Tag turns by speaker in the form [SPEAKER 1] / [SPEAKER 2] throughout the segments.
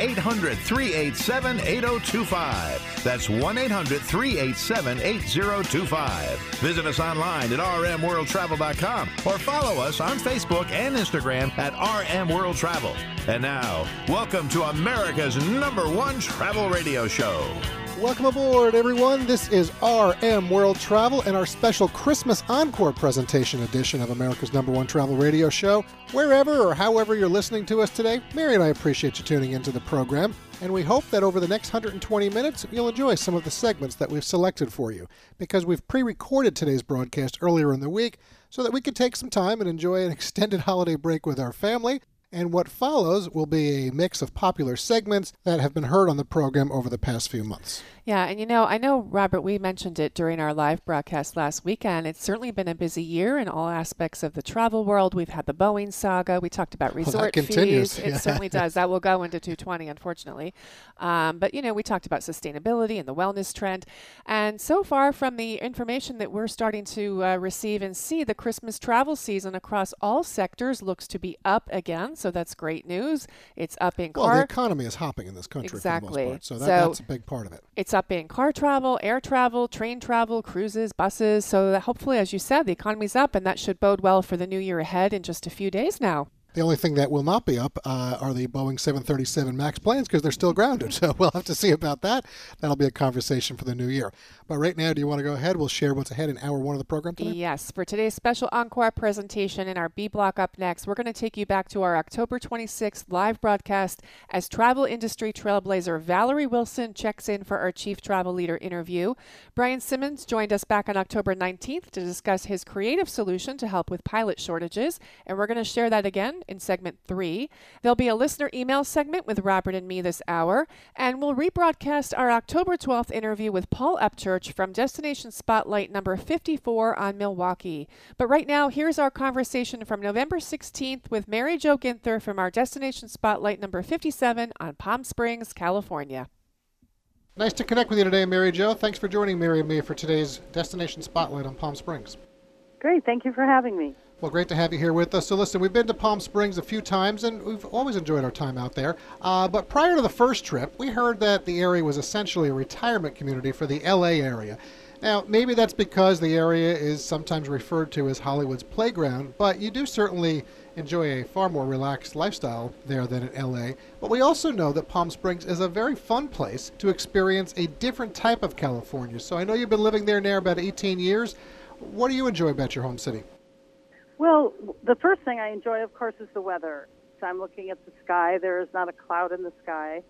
[SPEAKER 1] 800 387 8025. That's 1 800 387 8025. Visit us online at rmworldtravel.com or follow us on Facebook and Instagram at RM World Travel. And now, welcome to America's number one travel radio show.
[SPEAKER 2] Welcome aboard, everyone. This is RM World Travel and our special Christmas Encore presentation edition of America's number one travel radio show. Wherever or however you're listening to us today, Mary and I appreciate you tuning into the program, and we hope that over the next 120 minutes, you'll enjoy some of the segments that we've selected for you, because we've pre recorded today's broadcast earlier in the week so that we could take some time and enjoy an extended holiday break with our family. And what follows will be a mix of popular segments that have been heard on the program over the past few months.
[SPEAKER 3] Yeah, and you know, I know, Robert, we mentioned it during our live broadcast last weekend. It's certainly been a busy year in all aspects of the travel world. We've had the Boeing saga. We talked about
[SPEAKER 2] Well,
[SPEAKER 3] resort
[SPEAKER 2] continues.
[SPEAKER 3] fees. It certainly does. That will go into 220, unfortunately. Um, but, you know, we talked about sustainability and the wellness trend. And so far, from the information that we're starting to uh, receive and see, the Christmas travel season across all sectors looks to be up again. So that's great news. It's up in
[SPEAKER 2] Well,
[SPEAKER 3] car.
[SPEAKER 2] Well, the economy is hopping in this country for the
[SPEAKER 3] Exactly.
[SPEAKER 2] most part, so, that,
[SPEAKER 3] So-
[SPEAKER 2] that's a big part of it.
[SPEAKER 3] It's up in car travel, air travel, train travel, cruises, buses. So that hopefully, as you said, the economy's up, and that should bode well for the new year ahead in just a few days now.
[SPEAKER 2] The only thing that will not be up uh, are the Boeing 737 MAX planes because they're still grounded. So we'll have to see about that. That'll be a conversation for the new year. But right now, do you want to go ahead? We'll share what's ahead in hour one of the program today.
[SPEAKER 3] Yes, for today's special encore presentation in our B block up next, we're going to take you back to our October 26th live broadcast as travel industry trailblazer Valerie Wilson checks in for our chief travel leader interview. Bryan Simmons joined us back on October 19th to discuss his creative solution to help with pilot shortages, and we're going to share that again in segment three. There'll be a listener email segment with Robert and me this hour, and we'll rebroadcast our October 12th interview with Paul Upchurch from Destination Spotlight number 54 on Milwaukee. But right now, here's our conversation from November 16th with Mary Jo Ginther from our Destination Spotlight number 57 on Palm Springs, California.
[SPEAKER 2] Nice to connect with you today, Mary Jo. Thanks for joining Mary and me for today's Destination Spotlight on Palm Springs.
[SPEAKER 4] Great. Thank you for having me.
[SPEAKER 2] Well, great to have you here with us. So, listen, we've been to Palm Springs a few times, and we've always enjoyed our time out there. Uh, but prior to the first trip, we heard that the area was essentially a retirement community for the LA area. Now, maybe that's because the area is sometimes referred to as Hollywood's playground, but you do certainly enjoy a far more relaxed lifestyle there than in LA. But we also know that Palm Springs is a very fun place to experience a different type of California. So, I know you've been living there now about 18 years. What do you enjoy about your home city?
[SPEAKER 4] Well, the first thing I enjoy, of course, is the weather. So I'm looking at the sky. There is not a cloud in the sky.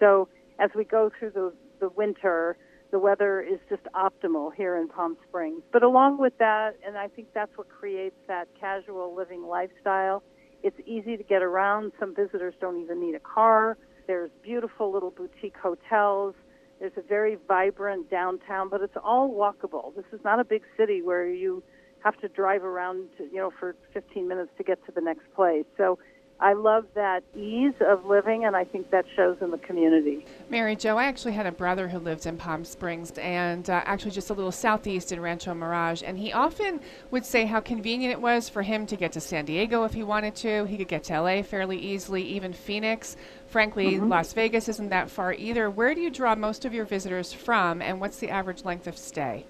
[SPEAKER 4] So as we go through the, the winter, the weather is just optimal here in Palm Springs. But along with that, and I think that's what creates that casual living lifestyle, it's easy to get around. Some visitors don't even need a car. There's beautiful little boutique hotels. There's a very vibrant downtown, but it's all walkable. This is not a big city where you have to drive around to, you know for 15 minutes to get to the next place. So I love that ease of living, and I think that shows in the community.
[SPEAKER 3] Mary Jo, I actually had a brother who lived in Palm Springs and uh, actually just a little southeast in Rancho Mirage. And he often would say how convenient it was for him to get to San Diego if he wanted to. He could get to LA fairly easily, even Phoenix. Frankly, Las Vegas isn't that far either. Where do you draw most of your visitors from, and what's the average length of stay?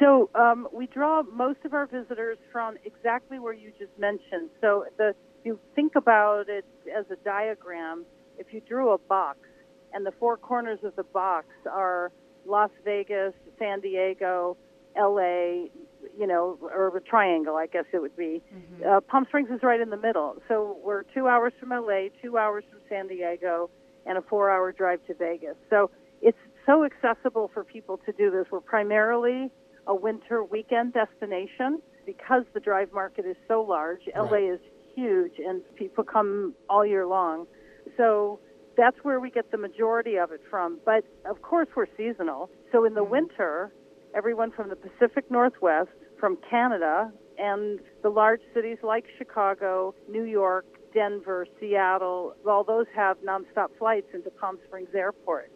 [SPEAKER 4] So um, we draw most of our visitors from exactly where you just mentioned. So the you think about it as a diagram. If you drew a box, and the four corners of the box are Las Vegas, San Diego, L.A., you know, or a triangle, I guess it would be. Uh, Palm Springs is right in the middle. So we're two hours from L.A., two hours from San Diego, and a four-hour drive to Vegas. So it's so accessible for people to do this. We're primarily a winter weekend destination because the drive market is so large. LA is huge and people come all year long. So that's where we get the majority of it from. But of course, we're seasonal. So in the mm-hmm. winter, everyone from the Pacific Northwest, from Canada, and the large cities like Chicago, New York, Denver, Seattle, all those have nonstop flights into Palm Springs Airport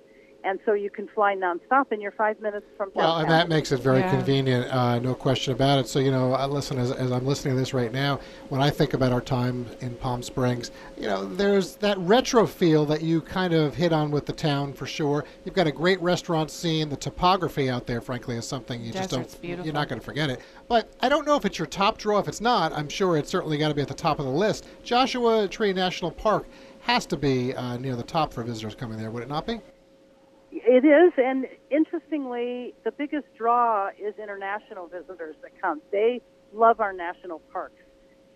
[SPEAKER 4] and so you can fly nonstop, and you're five minutes from downtown.
[SPEAKER 2] Well, and that makes it very yeah. convenient, uh, no question about it. So you know, I listen as, as, I'm listening to this right now. When I think about our time in Palm Springs, you know, there's that retro feel that you kind of hit on with the town for sure. You've got a great restaurant scene. The topography out there, frankly, is something you
[SPEAKER 3] Desert's
[SPEAKER 2] just don't.
[SPEAKER 3] Beautiful.
[SPEAKER 2] You're not going to forget it. But I don't know if it's your top draw. If it's not, I'm sure it's certainly got to be at the top of the list. Joshua Tree National Park has to be uh, near the top for visitors coming there, would it not be?
[SPEAKER 4] It is, and interestingly, the biggest draw is international visitors that come. They love our national parks.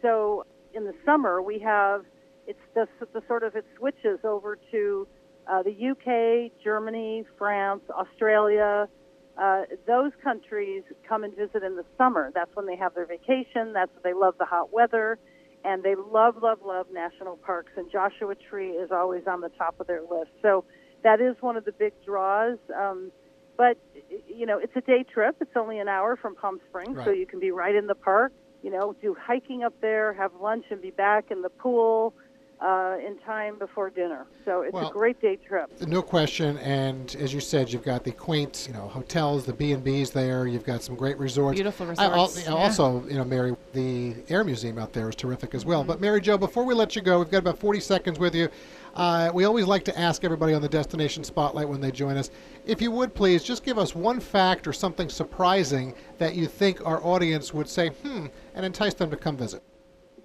[SPEAKER 4] So in the summer, we have it's the, the sort of it switches over to uh, the UK, Germany, France, Australia. Uh, those countries come and visit in the summer. That's when they have their vacation. That's when they love the hot weather, and they love, love, love national parks. And Joshua Tree is always on the top of their list. So that is one of the big draws. Um, but you know, it's a day trip. It's only an hour from Palm Springs, right. so you can be right in the park. You know, do hiking up there, have lunch, and be back in the pool uh, in time before dinner. So it's well, a great day trip.
[SPEAKER 2] No question. And as you said, you've got the quaint, you know, hotels, the B and B's there. You've got some great resorts.
[SPEAKER 3] Beautiful resorts.
[SPEAKER 2] I, also, you know, Mary, the Air Museum out there is terrific as well. Mm-hmm. But Mary Jo, before we let you go, we've got about 40 seconds with you. Uh, we always like to ask everybody on the Destination Spotlight when they join us, if you would please just give us one fact or something surprising that you think our audience would say, hmm, and entice them to come visit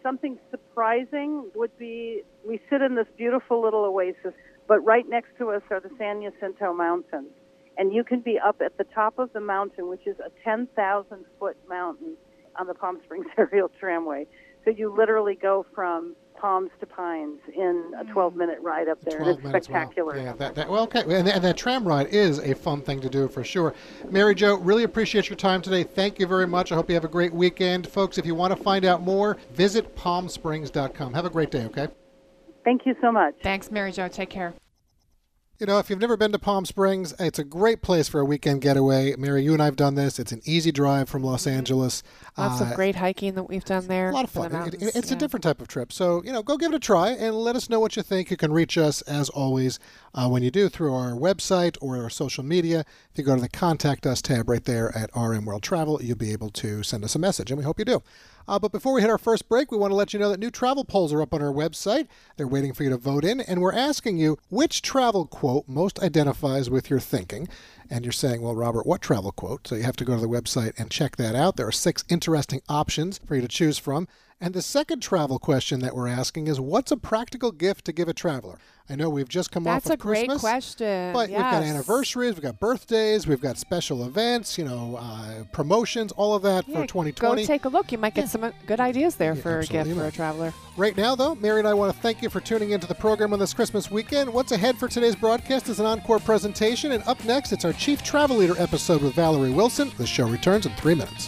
[SPEAKER 4] something surprising would be we sit in this beautiful little oasis, but right next to us are the San Jacinto Mountains. And you can be up at the top of the mountain, which is a 10,000 foot mountain on the Palm Springs Aerial Tramway. So you literally go from Palms to Pines in a mm. 12 minute ride up there. It's spectacular.
[SPEAKER 2] Well. Yeah, that, that, well, okay. And, and, that tram ride is a fun thing to do for sure. Mary Jo, really appreciate your time today. Thank you very much. I hope you have a great weekend. Folks, if you want to find out more, visit palmsprings.com. Have a great day, okay?
[SPEAKER 4] Thank you so much.
[SPEAKER 3] Thanks, Mary Jo. Take care.
[SPEAKER 2] You know, if you've never been to Palm Springs, it's a great place for a weekend getaway. Mary, you and I have done this. It's an easy drive from Los mm-hmm. Angeles.
[SPEAKER 3] Lots uh, of great hiking that we've done there.
[SPEAKER 2] A lot of fun. It, it, it's yeah. a different type of trip. So, you know, go give it a try and let us know what you think. You can reach us, as always, uh, when you do through our website or our social media. If you go to the Contact Us tab right there at RM World Travel, you'll be able to send us a message, and we hope you do. Uh, but before we hit our first break, we want to let you know that new travel polls are up on our website. They're waiting for you to vote in, and we're asking you which travel quote most identifies with your thinking. And you're saying, well, Robert, what travel quote? So you have to go to the website and check that out. There are six interesting options for you to choose from. And the second travel question that we're asking is what's a practical gift to give a traveler? I know we've just come
[SPEAKER 3] That's
[SPEAKER 2] off of
[SPEAKER 3] Christmas. That's a great question.
[SPEAKER 2] But
[SPEAKER 3] yes.
[SPEAKER 2] we've got anniversaries, we've got birthdays, we've got special events, you know, uh, promotions, all of that
[SPEAKER 3] yeah,
[SPEAKER 2] for 2020.
[SPEAKER 3] Go take a look. You might get yeah. some uh, good ideas there yeah, for a gift for a traveler.
[SPEAKER 2] Right now, though, Mary and I want to thank you for tuning into the program on this Christmas weekend. What's ahead for today's broadcast is an encore presentation, and up next, it's our Chief Travel Leader episode with Valerie Wilson. The show returns in three minutes.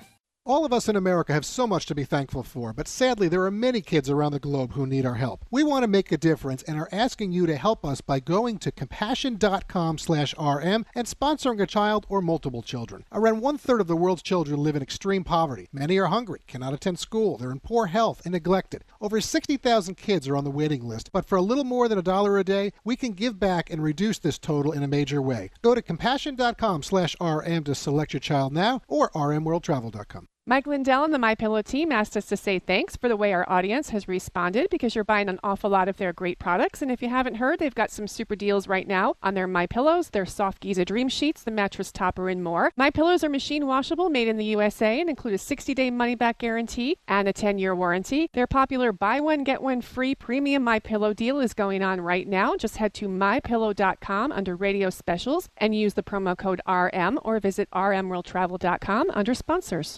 [SPEAKER 2] All of us in America have so much to be thankful for, but sadly, there are many kids around the globe who need our help. We want to make a difference and are asking you to help us by going to compassion.com/rm and sponsoring a child or multiple children. Around one third of the world's children live in extreme poverty. Many are hungry, cannot attend school, they're in poor health, and neglected. Over 60,000 kids are on the waiting list, but for a little more than a dollar a day, we can give back and reduce this total in a major way. Go to compassion.com/rm to select your child now, or rmworldtravel.com.
[SPEAKER 3] Mike Lindell and the My Pillow team asked us to say thanks for the way our audience has responded because you're buying an awful lot of their great products. And if you haven't heard, they've got some super deals right now on their My Pillows, their Soft Giza Dream Sheets, the mattress topper, and more. My Pillows are machine washable, made in the USA, and include a 60-day money-back guarantee and a 10-year warranty. Their popular buy one get one free premium My Pillow deal is going on right now. Just head to mypillow.com under Radio Specials and use the promo code RM or visit rmworldtravel.com under sponsors.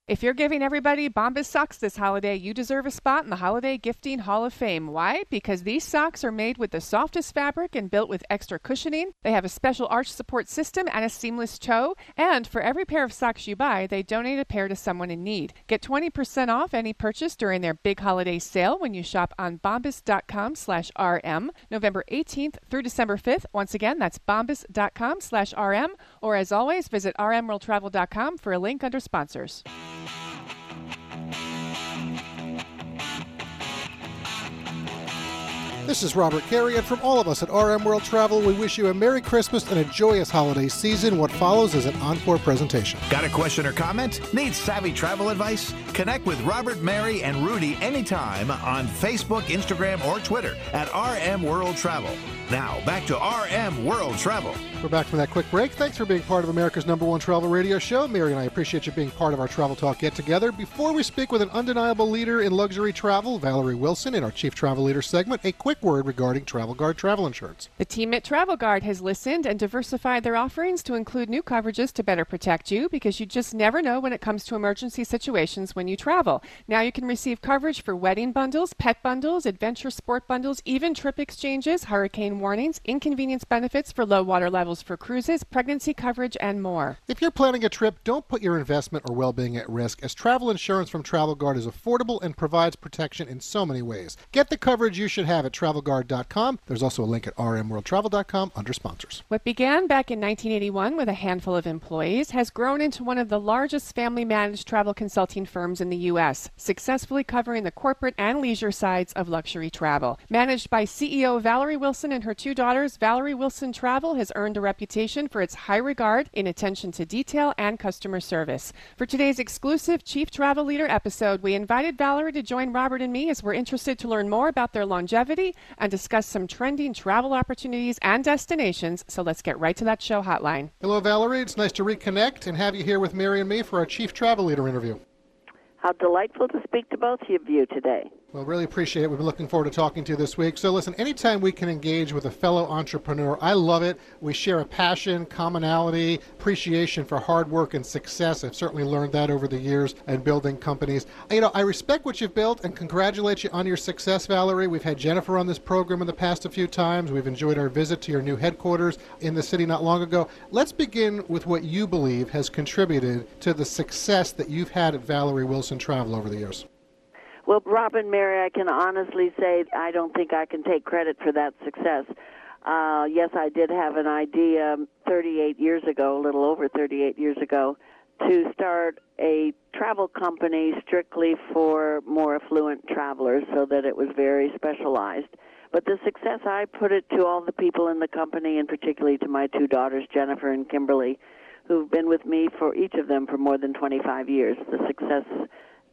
[SPEAKER 3] If you're giving everybody Bombas socks this holiday, you deserve a spot in the Holiday Gifting Hall of Fame. Why? Because these socks are made with the softest fabric and built with extra cushioning. They have a special arch support system and a seamless toe. And for every pair of socks you buy, they donate a pair to someone in need. Get 20% off any purchase during their big holiday sale when you shop on bombas.com slash rm, November 18th through December 5th. Once again, that's bombas.com slash rm. Or as always, visit rmworldtravel.com for a link under sponsors.
[SPEAKER 2] This is Robert Carey, and from all of us at RM World Travel, we wish you a Merry Christmas and a joyous holiday season. What follows is an encore presentation.
[SPEAKER 1] Got a question or comment? Need savvy travel advice? Connect with Robert, Mary, and Rudy anytime on Facebook, Instagram, or Twitter at RM World Travel. Now, back to RM World Travel.
[SPEAKER 2] We're back from that quick break. Thanks for being part of America's number one travel radio show. Mary and I appreciate you being part of our Travel Talk Get Together. Before we speak with an undeniable leader in luxury travel, Valerie Wilson, in our Chief Travel Leader segment, a quick word regarding Travel Guard travel insurance.
[SPEAKER 3] The team at Travel Guard has listened and diversified their offerings to include new coverages to better protect you because you just never know when it comes to emergency situations when you travel. Now you can receive coverage for wedding bundles, pet bundles, adventure sport bundles, even trip exchanges, hurricane warnings, inconvenience benefits for low water levels for cruises, pregnancy coverage, and more.
[SPEAKER 2] If you're planning a trip, don't put your investment or well being at risk, as travel insurance from Travel Guard is affordable and provides protection in so many ways. Get the coverage you should have at travelguard.com. There's also a link at rmworldtravel.com under sponsors.
[SPEAKER 3] What began back in 1981 with a handful of employees has grown into one of the largest family managed travel consulting firms in the U.S., successfully covering the corporate and leisure sides of luxury travel. Managed by CEO Valerie Wilson and her two daughters, Valerie Wilson Travel has earned a reputation for its high regard in attention to detail and customer service. For today's exclusive Chief Travel Leader episode, we invited Valerie to join Robert and me as we're interested to learn more about their longevity and discuss some trending travel opportunities and destinations. So let's get right to that show hotline.
[SPEAKER 2] Hello, Valerie. It's nice to reconnect and have you here with Mary and me for our Chief Travel Leader interview.
[SPEAKER 5] How delightful to speak to both of you today.
[SPEAKER 2] Well, really appreciate it. We've been looking forward to talking to you this week. So, listen, anytime we can engage with a fellow entrepreneur, I love it. We share a passion, commonality, appreciation for hard work and success. I've certainly learned that over the years and building companies. You know, I respect what you've built and congratulate you on your success, Valerie. We've had Jennifer on this program in the past a few times. We've enjoyed our visit to your new headquarters in the city not long ago. Let's begin with what you believe has contributed to the success that you've had at Valerie Wilson Travel over the years.
[SPEAKER 5] Well, Robin Mary, I can honestly say I don't think I can take credit for that success. Uh, yes, I did have an idea 38 years ago, a little over 38 years ago, to start a travel company strictly for more affluent travelers so that it was very specialized. But the success, I put it to all the people in the company, and particularly to my two daughters, Jennifer and Kimberly, who've been with me for each of them for more than 25 years. The success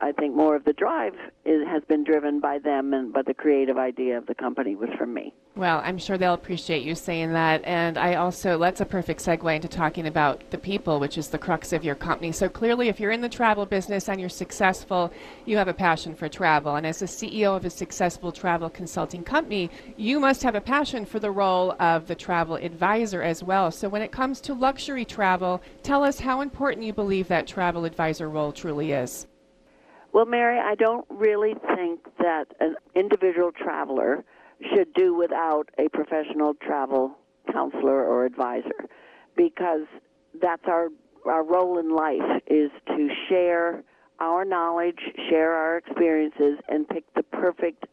[SPEAKER 5] I think more of the drive is, has been driven by them, and but the creative idea of the company was from me.
[SPEAKER 3] Well, I'm sure they'll appreciate you saying that. And I also, that's a perfect segue into talking about the people, which is the crux of your company. So clearly, if you're in the travel business and you're successful, you have a passion for travel. And as the CEO of a successful travel consulting company, you must have a passion for the role of the travel advisor as well. So when it comes to luxury travel, tell us how important you believe that travel advisor role truly is.
[SPEAKER 5] Well, Mary, I don't really think that an individual traveler should do without a professional travel counselor or advisor because that's our our role in life is to share our knowledge, share our experiences and pick the perfect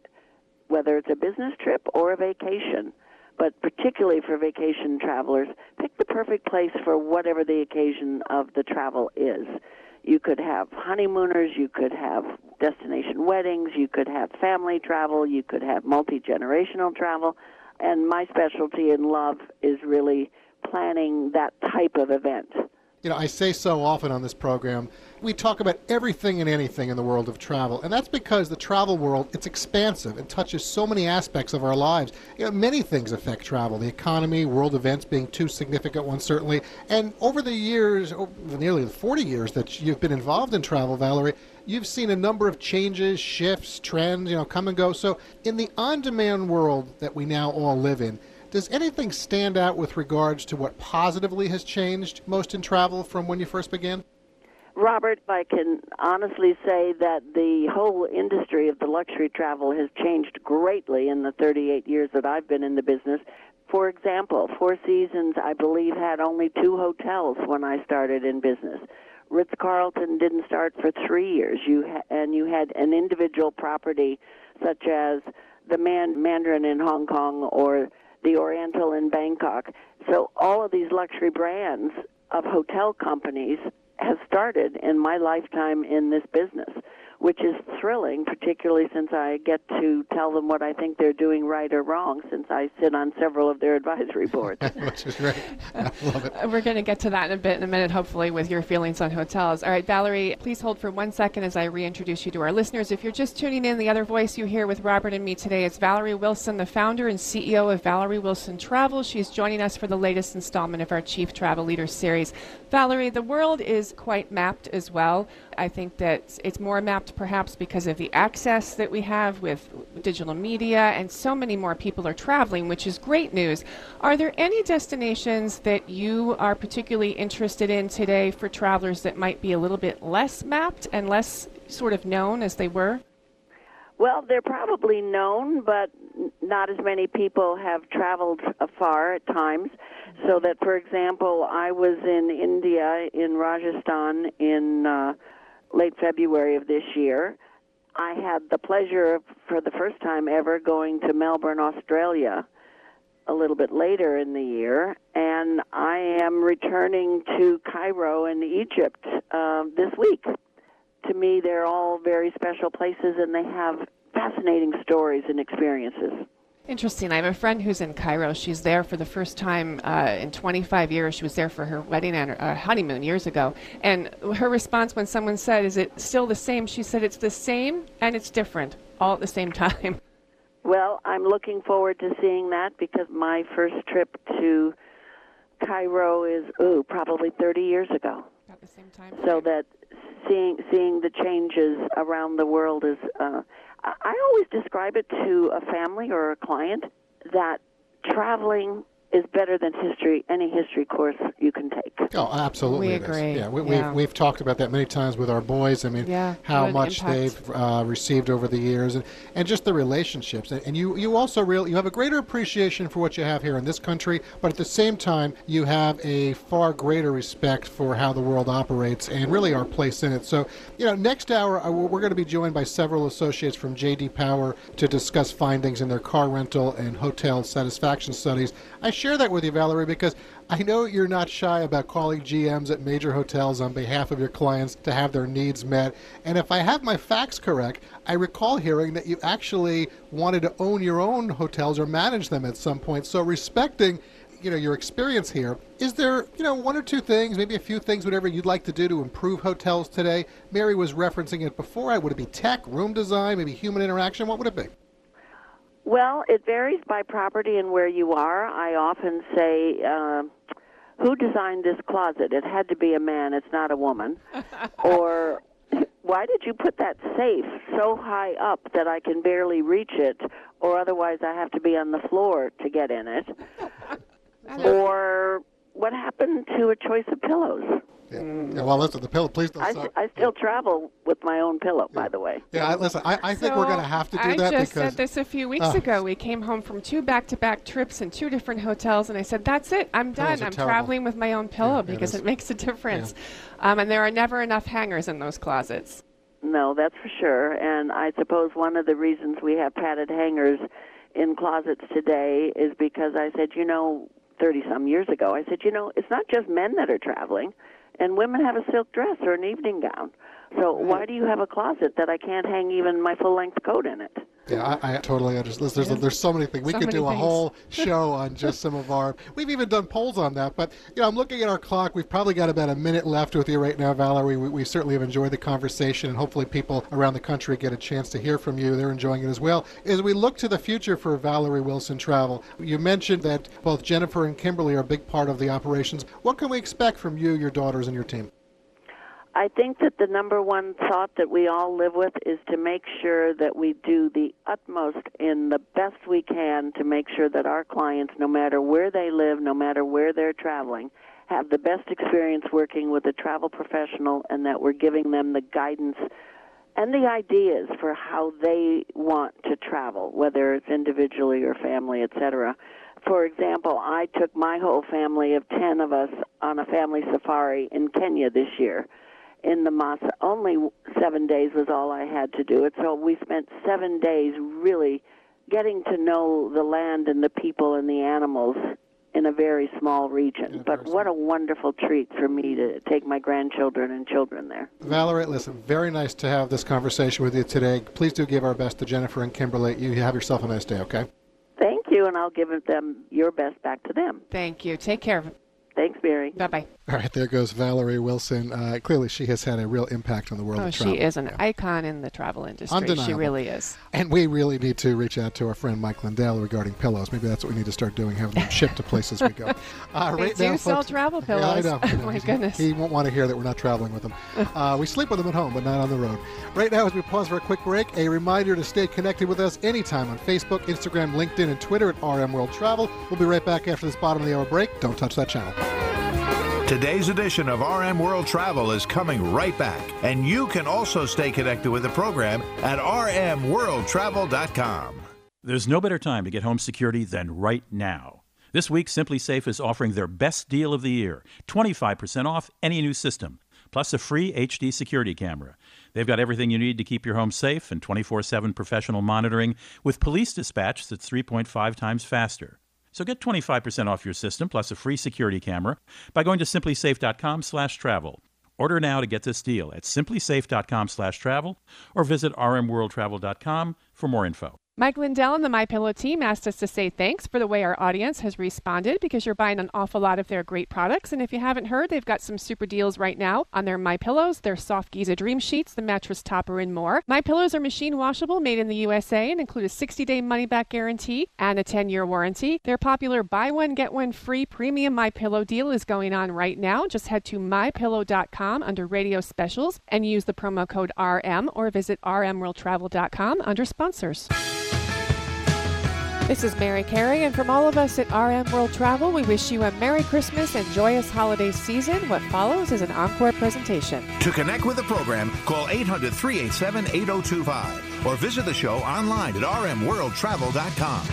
[SPEAKER 5] whether it's a business trip or a vacation, but particularly for vacation travelers, pick the perfect place for whatever the occasion of the travel is. You could have honeymooners, you could have destination weddings, you could have family travel, you could have multi generational travel. And my specialty in love is really planning that type of event.
[SPEAKER 2] You know, I say so often on this program, we talk about everything and anything in the world of travel, and that's because the travel world it's expansive and touches so many aspects of our lives. You know, many things affect travel: the economy, world events being two significant ones, certainly. And over the years, over nearly 40 years that you've been involved in travel, Valerie, you've seen a number of changes, shifts, trends, you know, come and go. So, in the on-demand world that we now all live in. Does anything stand out with regards to what positively has changed most in travel from when you first began?
[SPEAKER 5] Robert, I can honestly say that the whole industry of the luxury travel has changed greatly in the 38 years that I've been in the business. For example, Four Seasons, I believe, had only two hotels when I started in business. Ritz Carlton didn't start for three years. You ha- and you had an individual property such as the Man- Mandarin in Hong Kong or the Oriental in Bangkok. So all of these luxury brands of hotel companies have started in my lifetime in this business, which is thrilling, particularly since I get to tell them what I think they're doing right or wrong, since I sit on several of their advisory boards.
[SPEAKER 2] Which is great. I love it.
[SPEAKER 3] Uh, we're going to get to that in a bit in a minute, hopefully, with your feelings on hotels. All right, Valerie, please hold for one second as I reintroduce you to our listeners. If you're just tuning in, the other voice you hear with Robert and me today is Valerie Wilson, the founder and CEO of Valerie Wilson Travel. She's joining us for the latest installment of our Chief Travel Leaders series. Valerie, the world is quite mapped as well. I think that it's more mapped perhaps because of the access that we have with digital media, and so many more people are traveling, which is great news. Are there any destinations that you are particularly interested in today for travelers that might be a little bit less mapped and less sort of known as they were?
[SPEAKER 5] Well, they're probably known, but not as many people have traveled afar at times. So that, for example, I was in India, in Rajasthan, in uh, late February of this year. I had the pleasure, of, for the first time ever, going to Melbourne, Australia, a little bit later in the year, and I am returning to Cairo in Egypt uh, this week to me, they're all very special places and they have fascinating stories and experiences.
[SPEAKER 3] Interesting. I have a friend who's in Cairo. She's there for the first time uh, in 25 years. She was there for her wedding and uh, honeymoon years ago. And her response when someone said, Is it still the same? She said, It's the same and it's different all at the same time.
[SPEAKER 5] Well, I'm looking forward to seeing that because my first trip to Cairo is, ooh, probably 30 years ago.
[SPEAKER 3] At the same time.
[SPEAKER 5] So that seeing seeing the changes around the world is uh, I always describe it to a family or a client that traveling is better than history any history course you can take.
[SPEAKER 2] Oh, absolutely.
[SPEAKER 3] We agree.
[SPEAKER 2] Yeah, we,
[SPEAKER 3] yeah.
[SPEAKER 2] We've, we've talked about that many times with our boys. I mean,
[SPEAKER 3] Yeah,
[SPEAKER 2] how much
[SPEAKER 3] impact.
[SPEAKER 2] they've uh, received over the years, and, and just the relationships. And, and you, you also real you have a greater appreciation for what you have here in this country, but at the same time, you have a far greater respect for how the world operates and really our place in it. So, you know, next hour uh, we're going to be joined by several associates from J.D. Power to discuss findings in their car rental and hotel satisfaction studies. I share that with you, Valerie, because I know you're not shy about calling GMs at major hotels on behalf of your clients to have their needs met. And if I have my facts correct, I recall hearing that you actually wanted to own your own hotels or manage them at some point. So respecting you know your experience here is there you know one or two things maybe a few things whatever you'd like to do to improve hotels today mary was referencing it before i would it be tech room design maybe human interaction what would it be
[SPEAKER 5] Well, it varies by property and where you are. I often say, uh, who designed this closet? It had to be a man, it's not a woman. or why did you put that safe so high up that I can barely reach it, or otherwise I have to be on the floor to get in it? or what happened to a choice of pillows?
[SPEAKER 2] Yeah. yeah well listen the pillow please don't
[SPEAKER 5] I,
[SPEAKER 2] stop.
[SPEAKER 5] I still travel with my own pillow, by the way.
[SPEAKER 2] yeah I, listen i, I think we're going to have to do
[SPEAKER 3] I
[SPEAKER 2] that
[SPEAKER 3] just said this a few weeks
[SPEAKER 2] Oh.
[SPEAKER 3] ago. We came home from two back-to-back trips in two different hotels, and I said, "That's it. I'm done. I'm
[SPEAKER 2] terrible.
[SPEAKER 3] traveling with my own pillow
[SPEAKER 2] Yeah,
[SPEAKER 3] because
[SPEAKER 2] is.
[SPEAKER 3] it makes a difference." Um, and there are never enough hangers in those closets.
[SPEAKER 5] No, that's for sure. And I suppose one of the reasons we have padded hangers in closets today is because I said, you know, 30 some years ago, I said, you know, it's not just men that are traveling, and women have a silk dress or an evening gown. So mm-hmm. why do you have a closet that I can't hang even my full length coat in it?
[SPEAKER 2] Yeah, I, I totally understand. There's, there's, there's so many things. We
[SPEAKER 3] So
[SPEAKER 2] could do a
[SPEAKER 3] things.
[SPEAKER 2] whole show on just some of our. We've even done polls on that. But, you know, I'm looking at our clock. We've probably got about a minute left with you right now, Valerie. We, we certainly have enjoyed the conversation, and hopefully people around the country get a chance to hear from you. They're enjoying it as well. As we look to the future for Valerie Wilson Travel, you mentioned that both Jennifer and Kimberly are a big part of the operations. What can we expect from you, your daughters, and your team?
[SPEAKER 5] I think that the number one thought that we all live with is to make sure that we do the utmost in the best we can to make sure that our clients, no matter where they live, no matter where they're traveling, have the best experience working with a travel professional and that we're giving them the guidance and the ideas for how they want to travel, whether it's individually or family, etc. For example, I took my whole family of 10 of us on a family safari in Kenya this year in the Masa. Only seven days was all I had to do it. So we spent seven days really getting to know the land and the people and the animals in a very small region.
[SPEAKER 2] Yeah,
[SPEAKER 5] but
[SPEAKER 2] very
[SPEAKER 5] what a wonderful treat for me to take my grandchildren and children there.
[SPEAKER 2] Valerie, listen, very nice to have this conversation with you today. Please do give our best to Jennifer and Kimberly. You have yourself a nice day, okay?
[SPEAKER 5] Thank you, and I'll give them your best back to them.
[SPEAKER 3] Thank you. Take care.
[SPEAKER 5] Thanks, Mary.
[SPEAKER 3] Bye bye.
[SPEAKER 2] All right, there goes Valerie Wilson. Uh, clearly, she has had a real impact on the world
[SPEAKER 3] Oh,
[SPEAKER 2] of travel.
[SPEAKER 3] she is an
[SPEAKER 2] Yeah.
[SPEAKER 3] icon in the travel industry.
[SPEAKER 2] Undeniable.
[SPEAKER 3] She really is.
[SPEAKER 2] And we really need to reach out to our friend Mike Lindell regarding pillows. Maybe that's what we need to start doing, having them shipped to places we go. Uh,
[SPEAKER 3] They
[SPEAKER 2] right
[SPEAKER 3] do
[SPEAKER 2] now,
[SPEAKER 3] sell
[SPEAKER 2] folks-
[SPEAKER 3] travel
[SPEAKER 2] Yeah, I
[SPEAKER 3] pillows.
[SPEAKER 2] know. I
[SPEAKER 3] Oh, my goodness.
[SPEAKER 2] He won't want to hear that we're not traveling with them. Uh, we sleep with them at home, but not on the road. Right now, as we pause for a quick break, a reminder to stay connected with us anytime on Facebook, Instagram, LinkedIn, and Twitter at RM World Travel. We'll be right back after this bottom of the hour break. Don't touch that channel.
[SPEAKER 1] Today's edition of RM World Travel is coming right back, and you can also stay connected with the program at rmworldtravel.com.
[SPEAKER 6] There's no better time to get home security than right now. This week, SimpliSafe is offering their best deal of the year 25% off any new system, plus a free HD security camera. They've got everything you need to keep your home safe and 24 7 professional monitoring with police dispatch that's 3.5 times faster. So get 25% off your system plus a free security camera by going to simplisafe.com/travel. Order now to get this deal at simplisafe.com/travel or visit rmworldtravel.com for more info.
[SPEAKER 3] Mike Lindell and the My Pillow team asked us to say thanks for the way our audience has responded because you're buying an awful lot of their great products. And if you haven't heard, they've got some super deals right now on their My Pillows, their soft Giza Dream Sheets, the mattress topper, and more. My Pillows are machine washable, made in the USA, and include a 60-day money-back guarantee and a 10-year warranty. Their popular buy one get one free premium My Pillow deal is going on right now. Just head to mypillow.com under Radio Specials and use the promo code RM or visit rmworldtravel.com under sponsors. This is Mary Carey, and from all of us at RM World Travel, we wish you a Merry Christmas and joyous holiday season. What follows is an encore presentation.
[SPEAKER 1] To connect with the program, call 800 387 8025 or visit the show online at rmworldtravel.com.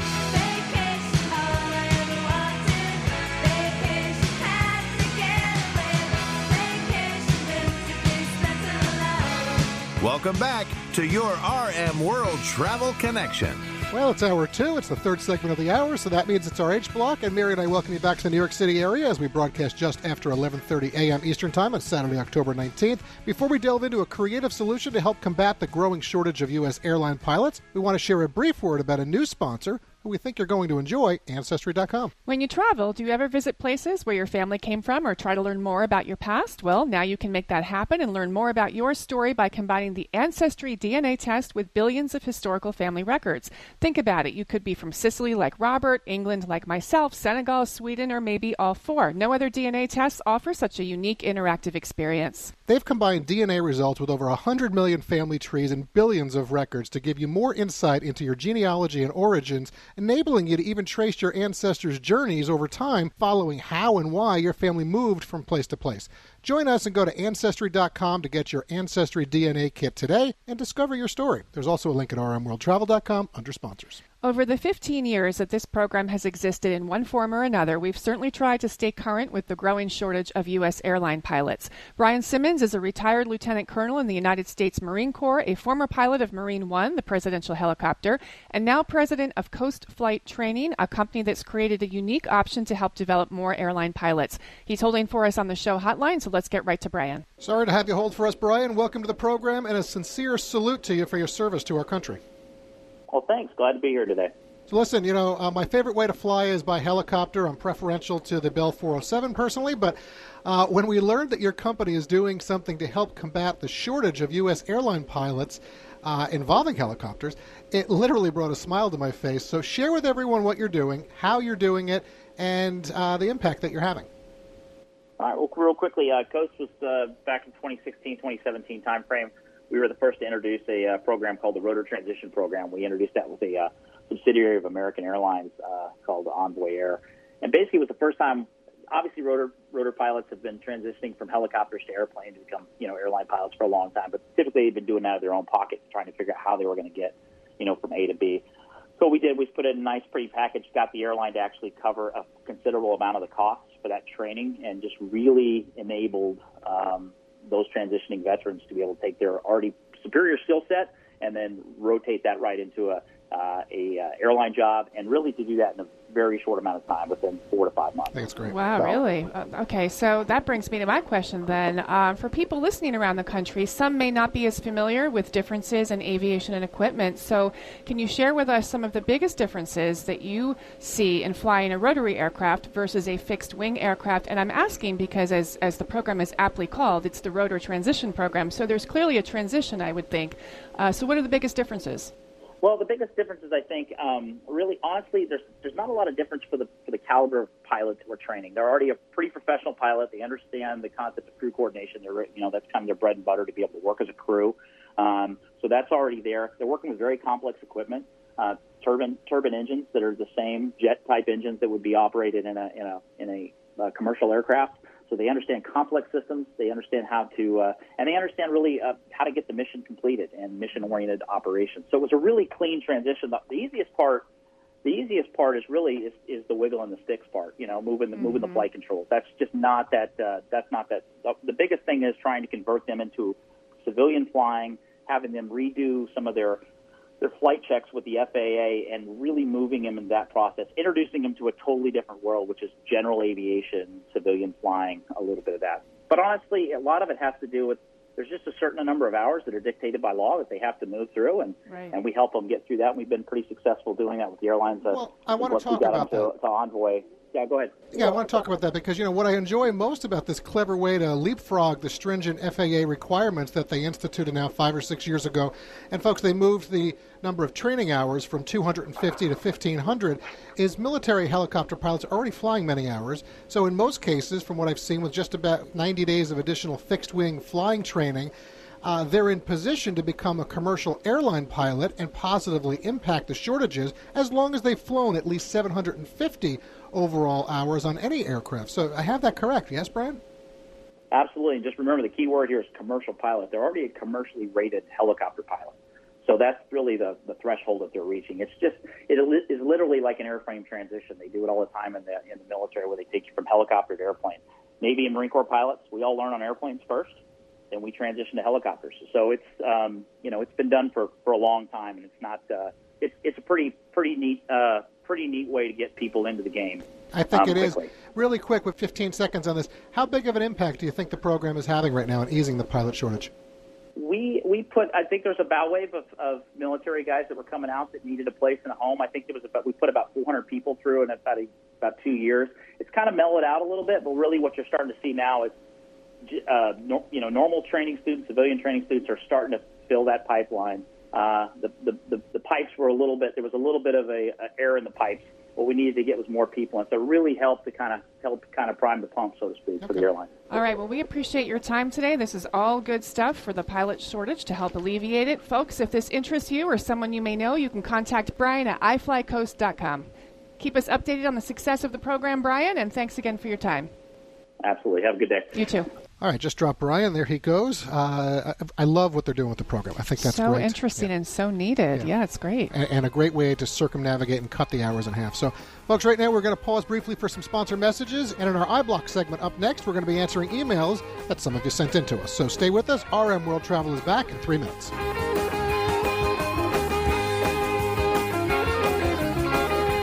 [SPEAKER 1] Welcome back to your RM World Travel Connection.
[SPEAKER 2] Well, it's hour two. It's the third segment of the hour, so that means it's our H block. And Mary and I welcome you back to the New York City area as we broadcast just after 11:30 a.m. Eastern Time on Saturday, October 19th. Before we delve into a creative solution to help combat the growing shortage of U.S. airline pilots, we want to share a brief word about a new sponsor who we think you're going to enjoy, Ancestry.com.
[SPEAKER 3] When you travel, do you ever visit places where your family came from or try to learn more about your past? Well, now you can make that happen and learn more about your story by combining the Ancestry DNA test with billions of historical family records. Think about it. You could be from Sicily like Robert, England like myself, Senegal, Sweden, or maybe all four. No other DNA tests offer such a unique interactive experience.
[SPEAKER 2] They've combined DNA results with over 100 million family trees and billions of records to give you more insight into your genealogy and origins, enabling you to even trace your ancestors' journeys over time, following how and why your family moved from place to place. Join us and go to Ancestry.com to get your Ancestry DNA kit today and discover your story. There's also a link at rmworldtravel.com under sponsors.
[SPEAKER 3] Over the 15 years that this program has existed in one form or another, we've certainly tried to stay current with the growing shortage of U.S. airline pilots. Bryan Simmons is a retired lieutenant colonel in the United States Marine Corps, a former pilot of Marine One, the presidential helicopter, and now president of Coast Flight Training, a company that's created a unique option to help develop more airline pilots. He's holding for us on the show hotline, so let's get right to Bryan.
[SPEAKER 2] Sorry to have you hold for us, Bryan. Welcome to the program and a sincere salute to you for your service to our country.
[SPEAKER 7] Well, thanks. Glad to be here today.
[SPEAKER 2] So listen, you know, uh, my favorite way to fly is by helicopter. I'm preferential to the Bell 407 personally, but uh, when we learned that your company is doing something to help combat the shortage of U.S. airline pilots uh, involving helicopters, it literally brought a smile to my face. So share with everyone what you're doing, how you're doing it, and uh, the impact that you're having.
[SPEAKER 7] All right, well, real quickly, uh, Coast was uh, back in 2016, 2017 timeframe. We were the first to introduce a uh, program called the Rotor Transition Program. We introduced that with a uh, subsidiary of American Airlines uh, called Envoy Air, and basically it was the first time. Obviously, rotor rotor pilots have been transitioning from helicopters to airplanes to become you know airline pilots for a long time, but typically they've been doing that out of their own pocket, trying to figure out how they were going to get you know from A to B. So what we did was put in a nice, pretty package, got the airline to actually cover a considerable amount of the costs for that training, and just really enabled um, those transitioning veterans to be able to take their already superior skill set and then rotate that right into a uh, a uh, airline job, and really to do that in a very short amount of time, within four to five months.
[SPEAKER 2] I think it's great.
[SPEAKER 3] Wow,
[SPEAKER 7] So-
[SPEAKER 3] really? Uh, okay, so that brings me to my question then. Um, for people listening around the country, some may not be as familiar with differences in aviation and equipment. So, can you share with us some of the biggest differences that you see in flying a rotary aircraft versus a fixed wing aircraft? And I'm asking because, as, as the program is aptly called, it's the rotor transition program. So, there's clearly a transition, I would think. Uh, so, what are the biggest differences?
[SPEAKER 7] Well, the biggest difference is I think, um, really, honestly, there's there's not a lot of difference for the for the caliber of pilot that we're training. They're already a pretty professional pilot. They understand the concept of crew coordination. They're you know that's kind of their bread and butter to be able to work as a crew. Um, so that's already there. They're working with very complex equipment, uh, turbine turbine engines that are the same jet type engines that would be operated in a in a in a uh, commercial aircraft. So they understand complex systems. They understand how to, uh, and they understand really uh, how to get the mission completed and mission-oriented operations. So it was a really clean transition. The, the easiest part, the easiest part is really is, is the wiggle and the sticks part. You know, moving the moving the flight controls. That's just not that. Uh, that's not that. The, the biggest thing is trying to convert them into civilian flying, having them redo some of their their flight checks with the FAA and really moving them in that process, introducing them to a totally different world, which is general aviation, civilian flying, a little bit of that. But honestly, a lot of it has to do with there's just a certain number of hours that are dictated by law that they have to move through, and
[SPEAKER 3] Right.
[SPEAKER 7] and we help them get through that. And we've been pretty successful doing that with the airlines. Uh,
[SPEAKER 2] Well, I wanna
[SPEAKER 7] we
[SPEAKER 2] talk
[SPEAKER 7] got
[SPEAKER 2] about
[SPEAKER 7] them to, to Envoy. Yeah, go ahead.
[SPEAKER 2] Yeah, I want to talk about that because you know what I enjoy most about this clever way to leapfrog the stringent FAA requirements that they instituted now five or six years ago, and folks, they moved the number of training hours from 250 to 1500. Is military helicopter pilots already flying many hours, so in most cases, from what I've seen, with just about 90 days of additional fixed wing flying training. Uh, they're in position to become a commercial airline pilot and positively impact the shortages as long as they've flown at least 750 overall hours on any aircraft. So I have that correct, yes, Bryan?
[SPEAKER 7] Absolutely. And just remember the key word here is commercial pilot. They're already a commercially rated helicopter pilot. So that's really the, the threshold that they're reaching. It's just, it is literally like an airframe transition. They do it all the time in the, in the military where they take you from helicopter to airplane. Navy and Marine Corps pilots, we all learn on airplanes first, then we transition to helicopters. So it's, um, you know, it's been done for, for a long time and it's not, uh, it's, it's a pretty, pretty neat, uh, pretty neat way to get people into the game.
[SPEAKER 2] I think
[SPEAKER 7] um,
[SPEAKER 2] it is.
[SPEAKER 7] quickly.
[SPEAKER 2] Really quick, with 15 seconds on this, how big of an impact do you think the program is having right now in easing the pilot shortage?
[SPEAKER 7] We we put I think there's a bow wave of, of military guys that were coming out that needed a place in a home. I think it was about we put about 400 people through in about a, about two years. It's kind of mellowed out a little bit, but really what you're starting to see now is uh, no, you know normal training students, civilian training students are starting to fill that pipeline. Uh, the, the, the the pipes were a little bit there was a little bit of a, a air in the pipes. What we needed to get was more people, and so it really helped to kind of help kind of prime the pump, so to speak, for the airline.
[SPEAKER 3] All right, well, we appreciate your time today. This is all good stuff for the pilot shortage to help alleviate it. Folks, if this interests you or someone you may know, you can contact Bryan at iflycoast.com. Keep us updated on the success of the program, Bryan, and thanks again for your time.
[SPEAKER 7] Absolutely. Have a good day.
[SPEAKER 3] You too.
[SPEAKER 2] All right, just drop Bryan. There he goes. Uh, I, I love what they're doing with the program. I think that's
[SPEAKER 3] so
[SPEAKER 2] great.
[SPEAKER 3] interesting and so needed. Yeah, it's great.
[SPEAKER 2] and, and a great way to circumnavigate and cut the hours in half. So, folks, right now we're going to pause briefly for some sponsor messages, and in our iBlock segment up next, we're going to be answering emails that some of you sent in to us. So stay with us. RM World Travel is back in three minutes.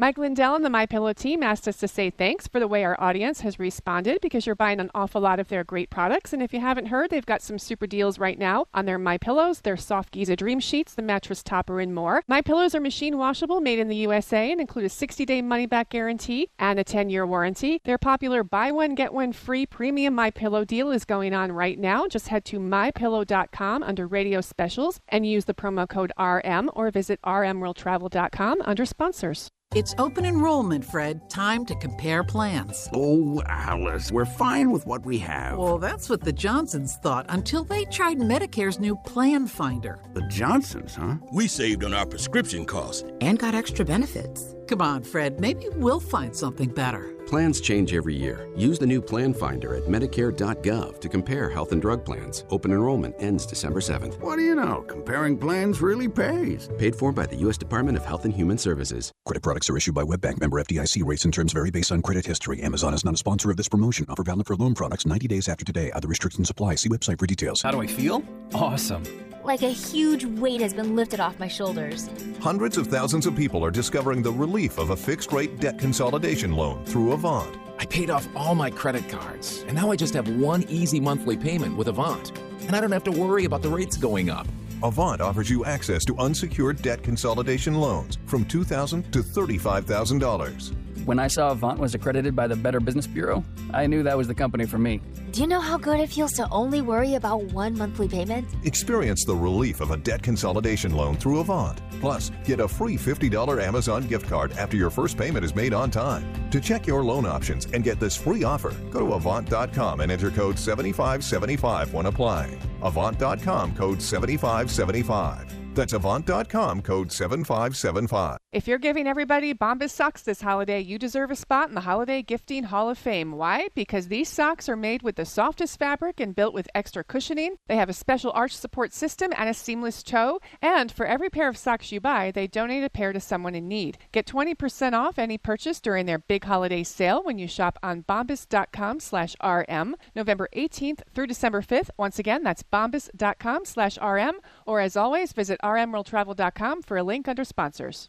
[SPEAKER 3] Mike Lindell and the My Pillow team asked us to say thanks for the way our audience has responded because you're buying an awful lot of their great products. And if you haven't heard, they've got some super deals right now on their My Pillows, their soft Giza Dream Sheets, the mattress topper, and more. My Pillows are machine washable, made in the USA, and include a 60-day money-back guarantee and a 10-year warranty. Their popular buy one get one free premium My Pillow deal is going on right now. Just head to mypillow.com under Radio Specials and use the promo code RM or visit rmworldtravel.com under sponsors.
[SPEAKER 8] It's open enrollment, Fred. Time to compare plans.
[SPEAKER 9] Oh, Alice, we're fine with what we have.
[SPEAKER 8] Well, that's what the Johnsons thought until they tried Medicare's new Plan Finder.
[SPEAKER 9] the Johnsons, huh?
[SPEAKER 10] We saved on our prescription costs.
[SPEAKER 11] and got extra benefits.
[SPEAKER 8] Come on, Fred. Maybe we'll find something better.
[SPEAKER 12] Plans change every year. Use the new Plan Finder at Medicare.gov to compare health and drug plans. Open enrollment ends December 7th.
[SPEAKER 9] What do you know? Comparing plans really pays.
[SPEAKER 12] Paid for by the U.S. Department of Health and Human Services.
[SPEAKER 13] Credit products are issued by WebBank member FDIC. Rates and terms vary based on credit history. Amazon is not a sponsor of this promotion. Offer valid for loan products 90 days after today. Other restrictions apply. See website for details.
[SPEAKER 14] How do I feel? Awesome.
[SPEAKER 15] Like a huge weight has been lifted off my shoulders.
[SPEAKER 16] Hundreds of thousands of people are discovering the relief of a fixed rate debt consolidation loan through Avant.
[SPEAKER 14] I paid off all my credit cards, and now I just have one easy monthly payment with Avant. And I don't have to worry about the rates going up.
[SPEAKER 16] Avant offers you access to unsecured debt consolidation loans from 2,000 to $35,000.
[SPEAKER 17] When I saw Avant was accredited by the Better Business Bureau, I knew that was the company for me.
[SPEAKER 15] Do you know how good it feels to only worry about one monthly payment?
[SPEAKER 16] Experience the relief of a debt consolidation loan through Avant. Plus, get a free $50 Amazon gift card after your first payment is made on time. To check your loan options and get this free offer, go to Avant.com and enter code 7575 when applying. Avant.com code 7575. That's Avant.com code 7575.
[SPEAKER 3] If you're giving everybody Bombas socks this holiday, you deserve a spot in the Holiday Gifting Hall of Fame. Why? Because these socks are made with the softest fabric and built with extra cushioning. They have a special arch support system and a seamless toe. And for every pair of socks you buy, they donate a pair to someone in need. Get 20% off any purchase during their big holiday sale when you shop on bombas.com slash RM, November 18th through December 5th. Once again, that's bombas.com slash RM. Or as always, visit rmworldtravel.com for a link under sponsors.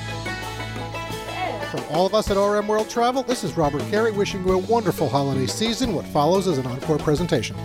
[SPEAKER 2] From all of us at RM World Travel, this is Robert Carey wishing you a wonderful holiday season. What follows is an encore presentation.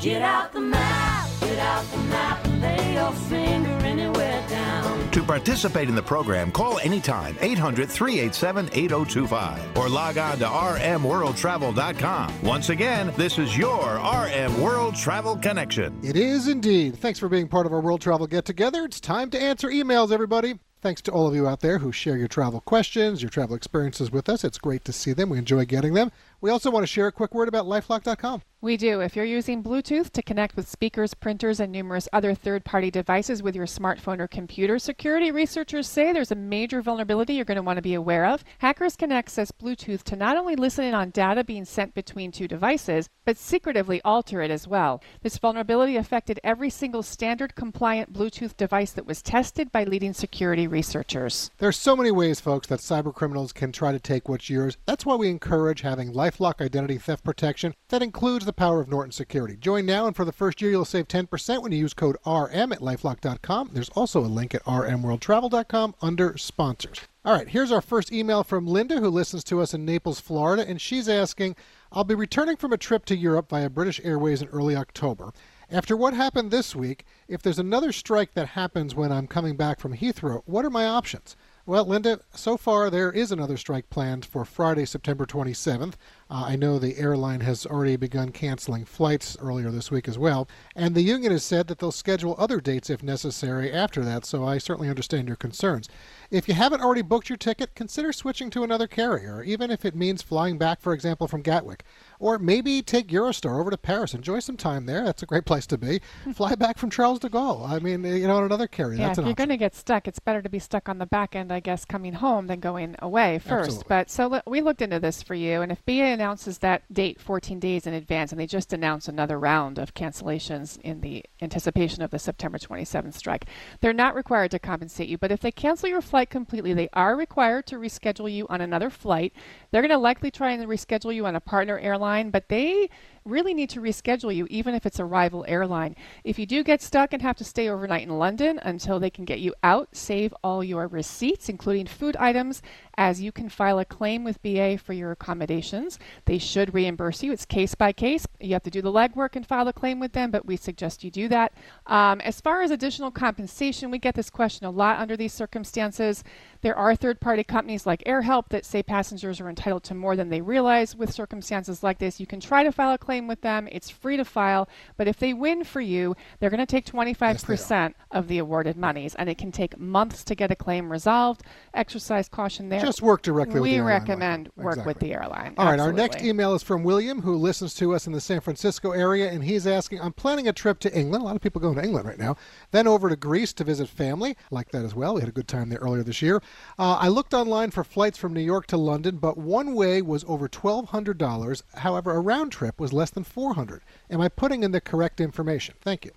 [SPEAKER 18] Get out the map, get out the map, and lay your finger anywhere down.
[SPEAKER 1] To participate in the program, call anytime 800 387 8025 or log on to rmworldtravel.com. Once again, this is your RM World Travel Connection.
[SPEAKER 2] It is indeed. Thanks for being part of our World Travel Get Together. It's time to answer emails, everybody. Thanks to all of you out there who share your travel questions, your travel experiences with us. It's great to see them. We enjoy getting them. We also want to share a quick word about lifelock.com.
[SPEAKER 3] We do. If you're using Bluetooth to connect with speakers, printers, and numerous other third party devices with your smartphone or computer, security researchers say there's a major vulnerability you're going to want to be aware of. Hackers can access Bluetooth to not only listen in on data being sent between two devices, but secretively alter it as well. This vulnerability affected every single standard compliant Bluetooth device that was tested by leading security researchers.
[SPEAKER 2] There's so many ways, folks, that cyber criminals can try to take what's yours. That's why we encourage having LifeLock identity theft protection that includes the power of Norton Security. Join now, and for the first year, you'll save 10% when you use code RM at lifelock.com. There's also a link at rmworldtravel.com under sponsors. All right, here's our first email from Linda, who listens to us in Naples, Florida, and she's asking I'll be returning from a trip to Europe via British Airways in early October. After what happened this week, if there's another strike that happens when I'm coming back from Heathrow, what are my options? Well, Linda, so far there is another strike planned for Friday, September 27th. Uh, I know the airline has already begun canceling flights earlier this week as well, and the union has said that they'll schedule other dates if necessary after that, so I certainly understand your concerns. If you haven't already booked your ticket, consider switching to another carrier, even if it means flying back, for example, from Gatwick. Or maybe take Eurostar over to Paris. Enjoy some time there. That's a great place to be. Hmm. Fly back from Charles de Gaulle. I mean, eh, you know, on another carrier.
[SPEAKER 3] Yeah,
[SPEAKER 2] That's
[SPEAKER 3] if you're going to get stuck, it's better to be stuck on the back end, I guess, coming home than going away first.
[SPEAKER 2] Absolutely.
[SPEAKER 3] But so lo- we looked into this for you, and if BA announces that date 14 days in advance, and they just announced another round of cancellations in the anticipation of the September 27th strike, they're not required to compensate you. But if they cancel your flight completely, they are required to reschedule you on another flight. They're going to likely try and reschedule you on a partner airline, but they really need to reschedule you, even if it's a rival airline. If you do get stuck and have to stay overnight in London until they can get you out, save all your receipts, including food items, as you can file a claim with BA for your accommodations. They should reimburse you. It's case by case. You have to do the legwork and file a claim with them, but we suggest you do that. Um, as far as additional compensation, we get this question a lot under these circumstances. There are third party companies like AirHelp that say passengers are entitled to more than they realize with circumstances like this. You can try to file a claim with them, it's free to file, but if they win for you, they're going to take 25% of the awarded monies, and it can take months to get a claim resolved. Exercise caution there.
[SPEAKER 2] Just work directly with
[SPEAKER 3] we
[SPEAKER 2] the airline,
[SPEAKER 3] recommend work with the airline.
[SPEAKER 2] All right, our next email is from William, who listens to us in the San Francisco area, and he's asking I'm planning a trip to England. A lot of people going to England right now. Then over to Greece to visit family. I Like that as well. We had a good time there earlier this year. Uh, I looked online for flights from New York to London, but one way was over $1,200. However, a round trip was less than 400 Am I putting in the correct information? Thank you.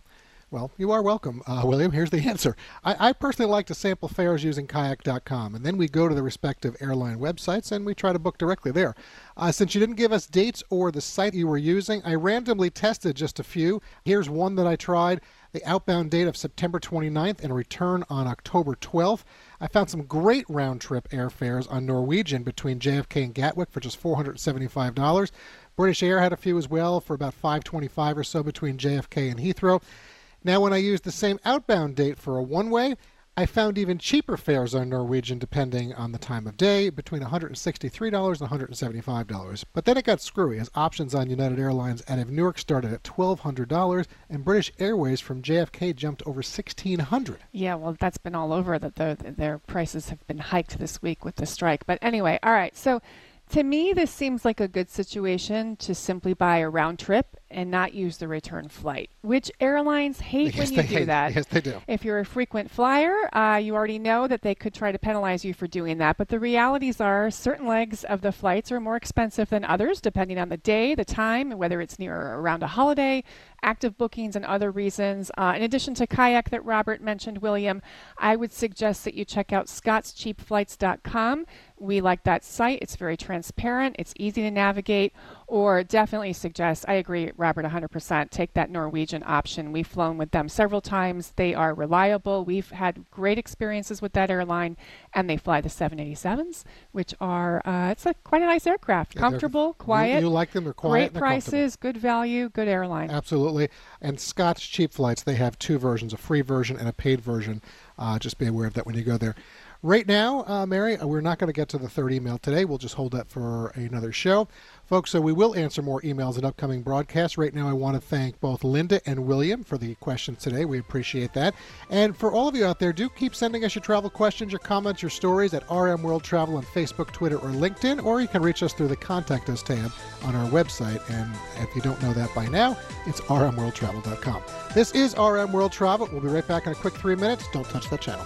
[SPEAKER 2] Well, you are welcome, uh, William. Here's the answer. I, I personally like to sample fares using kayak.com, and then we go to the respective airline websites and we try to book directly there. Uh, since you didn't give us dates or the site you were using, I randomly tested just a few. Here's one that I tried the outbound date of September 29th and return on October 12th. I found some great round trip airfares on Norwegian between JFK and Gatwick for just $475. British Air had a few as well for about 525 or so between JFK and Heathrow. Now, when I used the same outbound date for a one way, I found even cheaper fares on Norwegian depending on the time of day, between $163 and $175. But then it got screwy as options on United Airlines out of Newark started at $1,200 and British Airways from JFK jumped over $1,600.
[SPEAKER 3] Yeah, well, that's been all over that the, their prices have been hiked this week with the strike. But anyway, all right. So to me, this seems like a good situation to simply buy a round trip and not use the return flight, which airlines hate
[SPEAKER 2] Yes,
[SPEAKER 3] when you do
[SPEAKER 2] hate-
[SPEAKER 3] that.
[SPEAKER 2] yes, they do.
[SPEAKER 3] If you're a frequent flyer, uh, you already know that they could try to penalize you for doing that. But the realities are certain legs of the flights are more expensive than others, depending on the day, the time, and whether it's near or around a holiday, active bookings, and other reasons. Uh, in addition to kayak that Robert mentioned, William, I would suggest that you check out scottscheapflights.com. We like that site. It's very transparent, it's easy to navigate, or definitely suggest, I agree, Robert, 100%, take that Norwegian option. We've flown with them several times. They are reliable. We've had great experiences with that airline, and they fly the 787s, which are, uh, it's a, quite a nice aircraft.
[SPEAKER 2] Yeah,
[SPEAKER 3] comfortable,
[SPEAKER 2] you-
[SPEAKER 3] quiet.
[SPEAKER 2] you like them, they're quiet
[SPEAKER 3] Great
[SPEAKER 2] and they're comfortable.
[SPEAKER 3] prices, good value, good airline.
[SPEAKER 2] Absolutely. And Scott's Cheap Flights, they have two versions a free version and a paid version. Uh, just be aware of that when you go there. Right now, uh, Mary, uh, we're not going to get to the third email today. We'll just hold that for another show. Folks, so we will answer more emails in upcoming broadcasts. Right now, I want to thank both Linda and William for the questions today. We appreciate that. And for all of you out there, do keep sending us your travel questions, your comments, your stories at RM World Travel on Facebook, Twitter, or LinkedIn, or you can reach us through the Contact Us tab on our website. And if you don't know that by now, it's rmworldtravel.com. This is RM World Travel. We'll be right back in a quick three minutes. Don't touch that channel.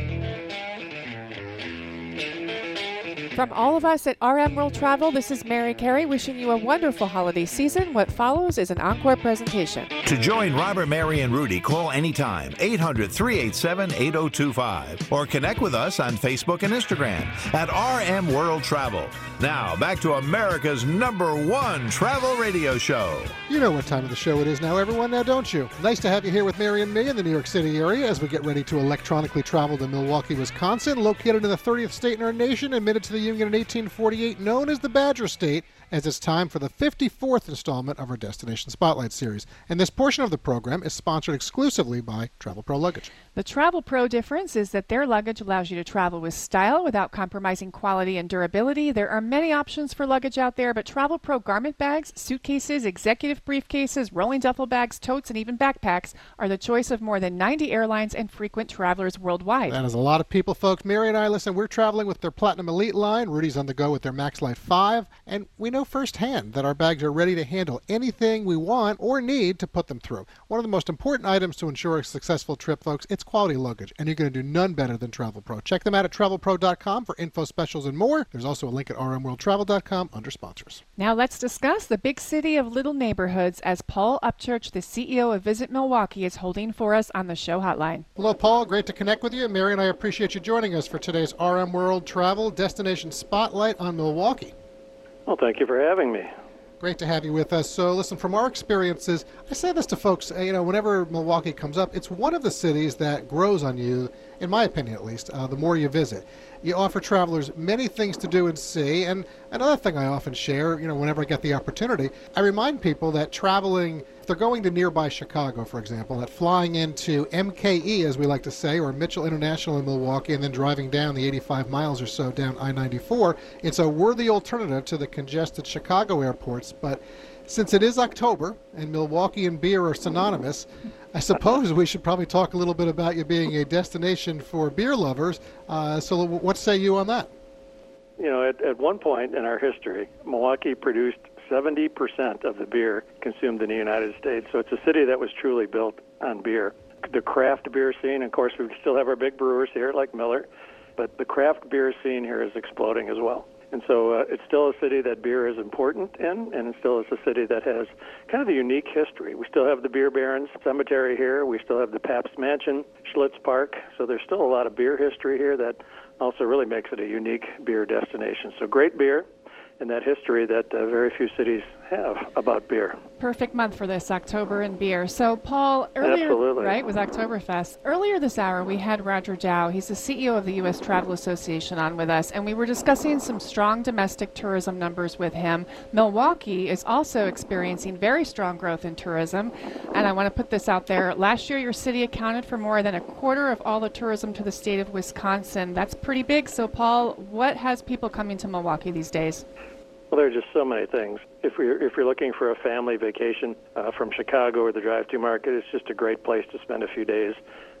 [SPEAKER 3] From all of us at RM World Travel, this is Mary Carey wishing you a wonderful holiday season. What follows is an encore presentation.
[SPEAKER 1] To join Robert, Mary, and Rudy, call anytime 800 387 8025 or connect with us on Facebook and Instagram at RM World Travel. Now, back to America's number one travel radio show.
[SPEAKER 2] You know what time of the show it is now, everyone, now don't you? Nice to have you here with Mary and me in the New York City area as we get ready to electronically travel to Milwaukee, Wisconsin, located in the 30th state in our nation, admitted to the Union in 1848, known as the Badger State, as it's time for the 54th installment of our Destination Spotlight series. And this portion of the program is sponsored exclusively by Travel Pro Luggage.
[SPEAKER 3] The Travel Pro difference is that their luggage allows you to travel with style without compromising quality and durability. There are many options for luggage out there, but Travel Pro garment bags, suitcases, executive briefcases, rolling duffel bags, totes, and even backpacks are the choice of more than 90 airlines and frequent travelers worldwide.
[SPEAKER 2] That is a lot of people, folks. Mary and I, listen, we're traveling with their Platinum Elite line. Rudy's on the go with their Max Light 5, and we know firsthand that our bags are ready to handle anything we want or need to put them through. One of the most important items to ensure a successful trip, folks, it's quality luggage, and you're going to do none better than Travel Pro. Check them out at travelpro.com for info specials and more. There's also a link at rmworldtravel.com under sponsors.
[SPEAKER 3] Now let's discuss the big city of little neighborhoods as Paul Upchurch, the CEO of Visit Milwaukee, is holding for us on the show hotline.
[SPEAKER 2] Hello, Paul. Great to connect with you. Mary and I appreciate you joining us for today's RM World Travel Destination Spotlight on Milwaukee.
[SPEAKER 19] Well, thank you for having me.
[SPEAKER 2] Great to have you with us. So, listen, from our experiences, I say this to folks, uh, you know, whenever Milwaukee comes up, it's one of the cities that grows on you, in my opinion at least, uh, the more you visit. You offer travelers many things to do and see. And another thing I often share, you know, whenever I get the opportunity, I remind people that traveling, if they're going to nearby Chicago, for example, that flying into MKE, as we like to say, or Mitchell International in Milwaukee, and then driving down the 85 miles or so down I 94, it's a worthy alternative to the congested Chicago airports. But since it is October and Milwaukee and beer are synonymous, I suppose we should probably talk a little bit about you being a destination for beer lovers. Uh, so, what say you on that?
[SPEAKER 19] You know, at, at one point in our history, Milwaukee produced 70% of the beer consumed in the United States. So, it's a city that was truly built on beer. The craft beer scene, of course, we still have our big brewers here like Miller, but the craft beer scene here is exploding as well. And so uh, it's still a city that beer is important in, and it still is a city that has kind of a unique history. We still have the Beer Barons Cemetery here. We still have the Pabst Mansion, Schlitz Park. So there's still a lot of beer history here that also really makes it a unique beer destination. So great beer and that history that uh, very few cities have about beer.
[SPEAKER 3] Perfect month for this, October and beer. So, Paul, earlier,
[SPEAKER 19] Absolutely.
[SPEAKER 3] right, with Oktoberfest, earlier this hour we had Roger Dow. He's the CEO of the U.S. Travel Association on with us, and we were discussing some strong domestic tourism numbers with him. Milwaukee is also experiencing very strong growth in tourism, and I want to put this out there. Last year, your city accounted for more than a quarter of all the tourism to the state of Wisconsin. That's pretty big. So, Paul, what has people coming to Milwaukee these days?
[SPEAKER 19] Well, there are just so many things. If you're if you're looking for a family vacation uh, from Chicago or the drive-to market, it's just a great place to spend a few days.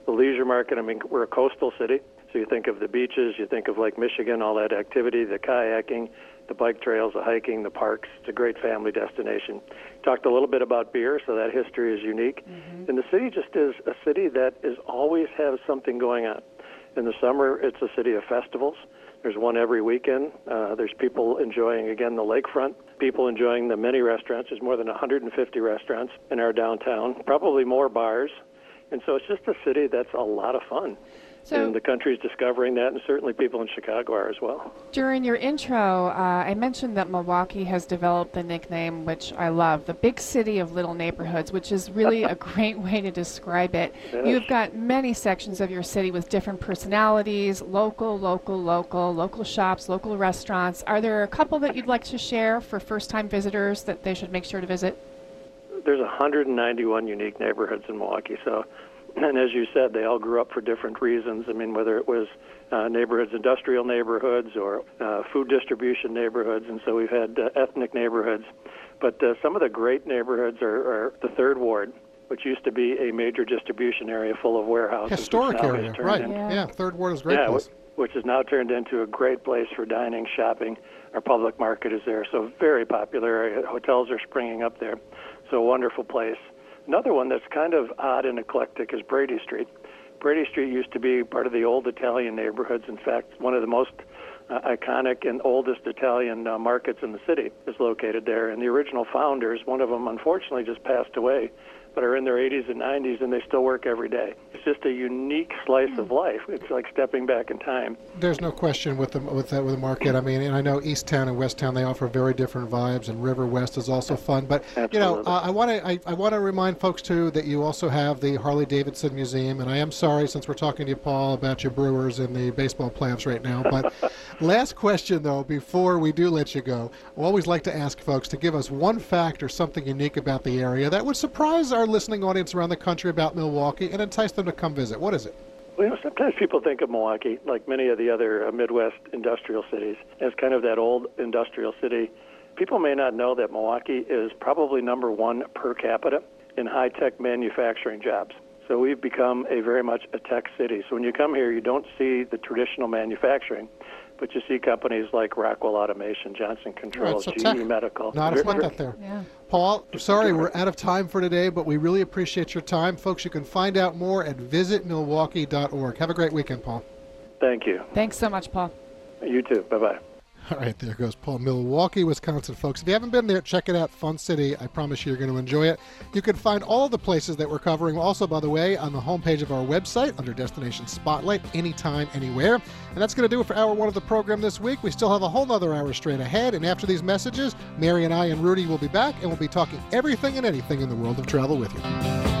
[SPEAKER 19] The leisure market. I mean, we're a coastal city, so you think of the beaches, you think of Lake Michigan, all that activity, the kayaking, the bike trails, the hiking, the parks. It's a great family destination. Talked a little bit about beer, so that history is unique. And the city just is a city that is always has something going on. In the summer, it's a city of festivals. There's one every weekend. Uh, there's people enjoying, again, the lakefront, people enjoying the many restaurants. There's more than 150 restaurants in our downtown, probably more bars. And so it's just a city that's a lot of fun.
[SPEAKER 3] So-
[SPEAKER 19] and the country is discovering that, and certainly people in Chicago are as well.
[SPEAKER 3] During your intro, uh, I mentioned that Milwaukee has developed the nickname, which I love, the big city of little neighborhoods, which is really a great way to describe it.
[SPEAKER 19] Yes.
[SPEAKER 3] You've got many sections of your city with different personalities local, local, local, local shops, local restaurants. Are there a couple that you'd like to share for first time visitors that they should make sure to visit?
[SPEAKER 19] There's 191 unique neighborhoods in Milwaukee, so and as you said, they all grew up for different reasons. I mean, whether it was uh, neighborhoods, industrial neighborhoods, or uh, food distribution neighborhoods, and so we've had uh, ethnic neighborhoods. But uh, some of the great neighborhoods are, are the Third Ward, which used to be a major distribution area full of warehouses.
[SPEAKER 2] Historic area, right?
[SPEAKER 19] into-
[SPEAKER 2] Yeah. Third Ward is great
[SPEAKER 19] yeah,
[SPEAKER 2] place.
[SPEAKER 19] wh- which has now turned into a great place for dining, shopping. Our public market is there, so very popular area. Hotels are springing up there, so a wonderful place. Another one that's kind of odd and eclectic is Brady Street. Brady Street used to be part of the old Italian neighborhoods. In fact, one of the most uh, iconic and oldest Italian uh, markets in the city is located there. And the original founders, one of them unfortunately just passed away but are in their 80s and 90s and they still work every day. It's just a unique slice of life. It's like stepping back in time.
[SPEAKER 2] There's no question with the with that with the market. I mean, and I know East Town and West Town they offer very different vibes, and River West is also fun. But you know, uh, I want to I, I want to remind folks too that you also have the Harley Davidson Museum, and I am sorry since we're talking to you, Paul, about your Brewers and the baseball playoffs right now. But last question though, before we do let you go, I always like to ask folks to give us one fact or something unique about the area that would surprise our listening audience around the country about Milwaukee and entice them to come visit. What is it?
[SPEAKER 19] Well, you know, sometimes people think of Milwaukee, like many of the other uh, Midwest industrial cities, as kind of that old industrial city. People may not know that Milwaukee is probably number one per capita in high tech manufacturing jobs. So we've become a very much a tech city. So when you come here, you don't see the traditional manufacturing, but you see companies like Rockwell Automation, Johnson Controls,
[SPEAKER 2] so
[SPEAKER 19] GE
[SPEAKER 2] tech.
[SPEAKER 19] Medical.
[SPEAKER 2] Not a
[SPEAKER 19] Very-
[SPEAKER 2] sweat that there. Paul, sorry we're out of time for today, but we really appreciate your time. Folks, you can find out more at visitmilwaukee.org. Have a great weekend, Paul.
[SPEAKER 19] Thank you.
[SPEAKER 3] Thanks so much, Paul.
[SPEAKER 19] You too. Bye bye.
[SPEAKER 2] All right, there goes Paul. Milwaukee, Wisconsin, folks. If you haven't been there, check it out. Fun city. I promise you, you're going to enjoy it. You can find all the places that we're covering, also, by the way, on the homepage of our website under Destination Spotlight, anytime, anywhere. And that's going to do it for hour one of the program this week. We still have a whole nother hour straight ahead. And after these messages, Mary and I and Rudy will be back, and we'll be talking everything and anything in the world of travel with you.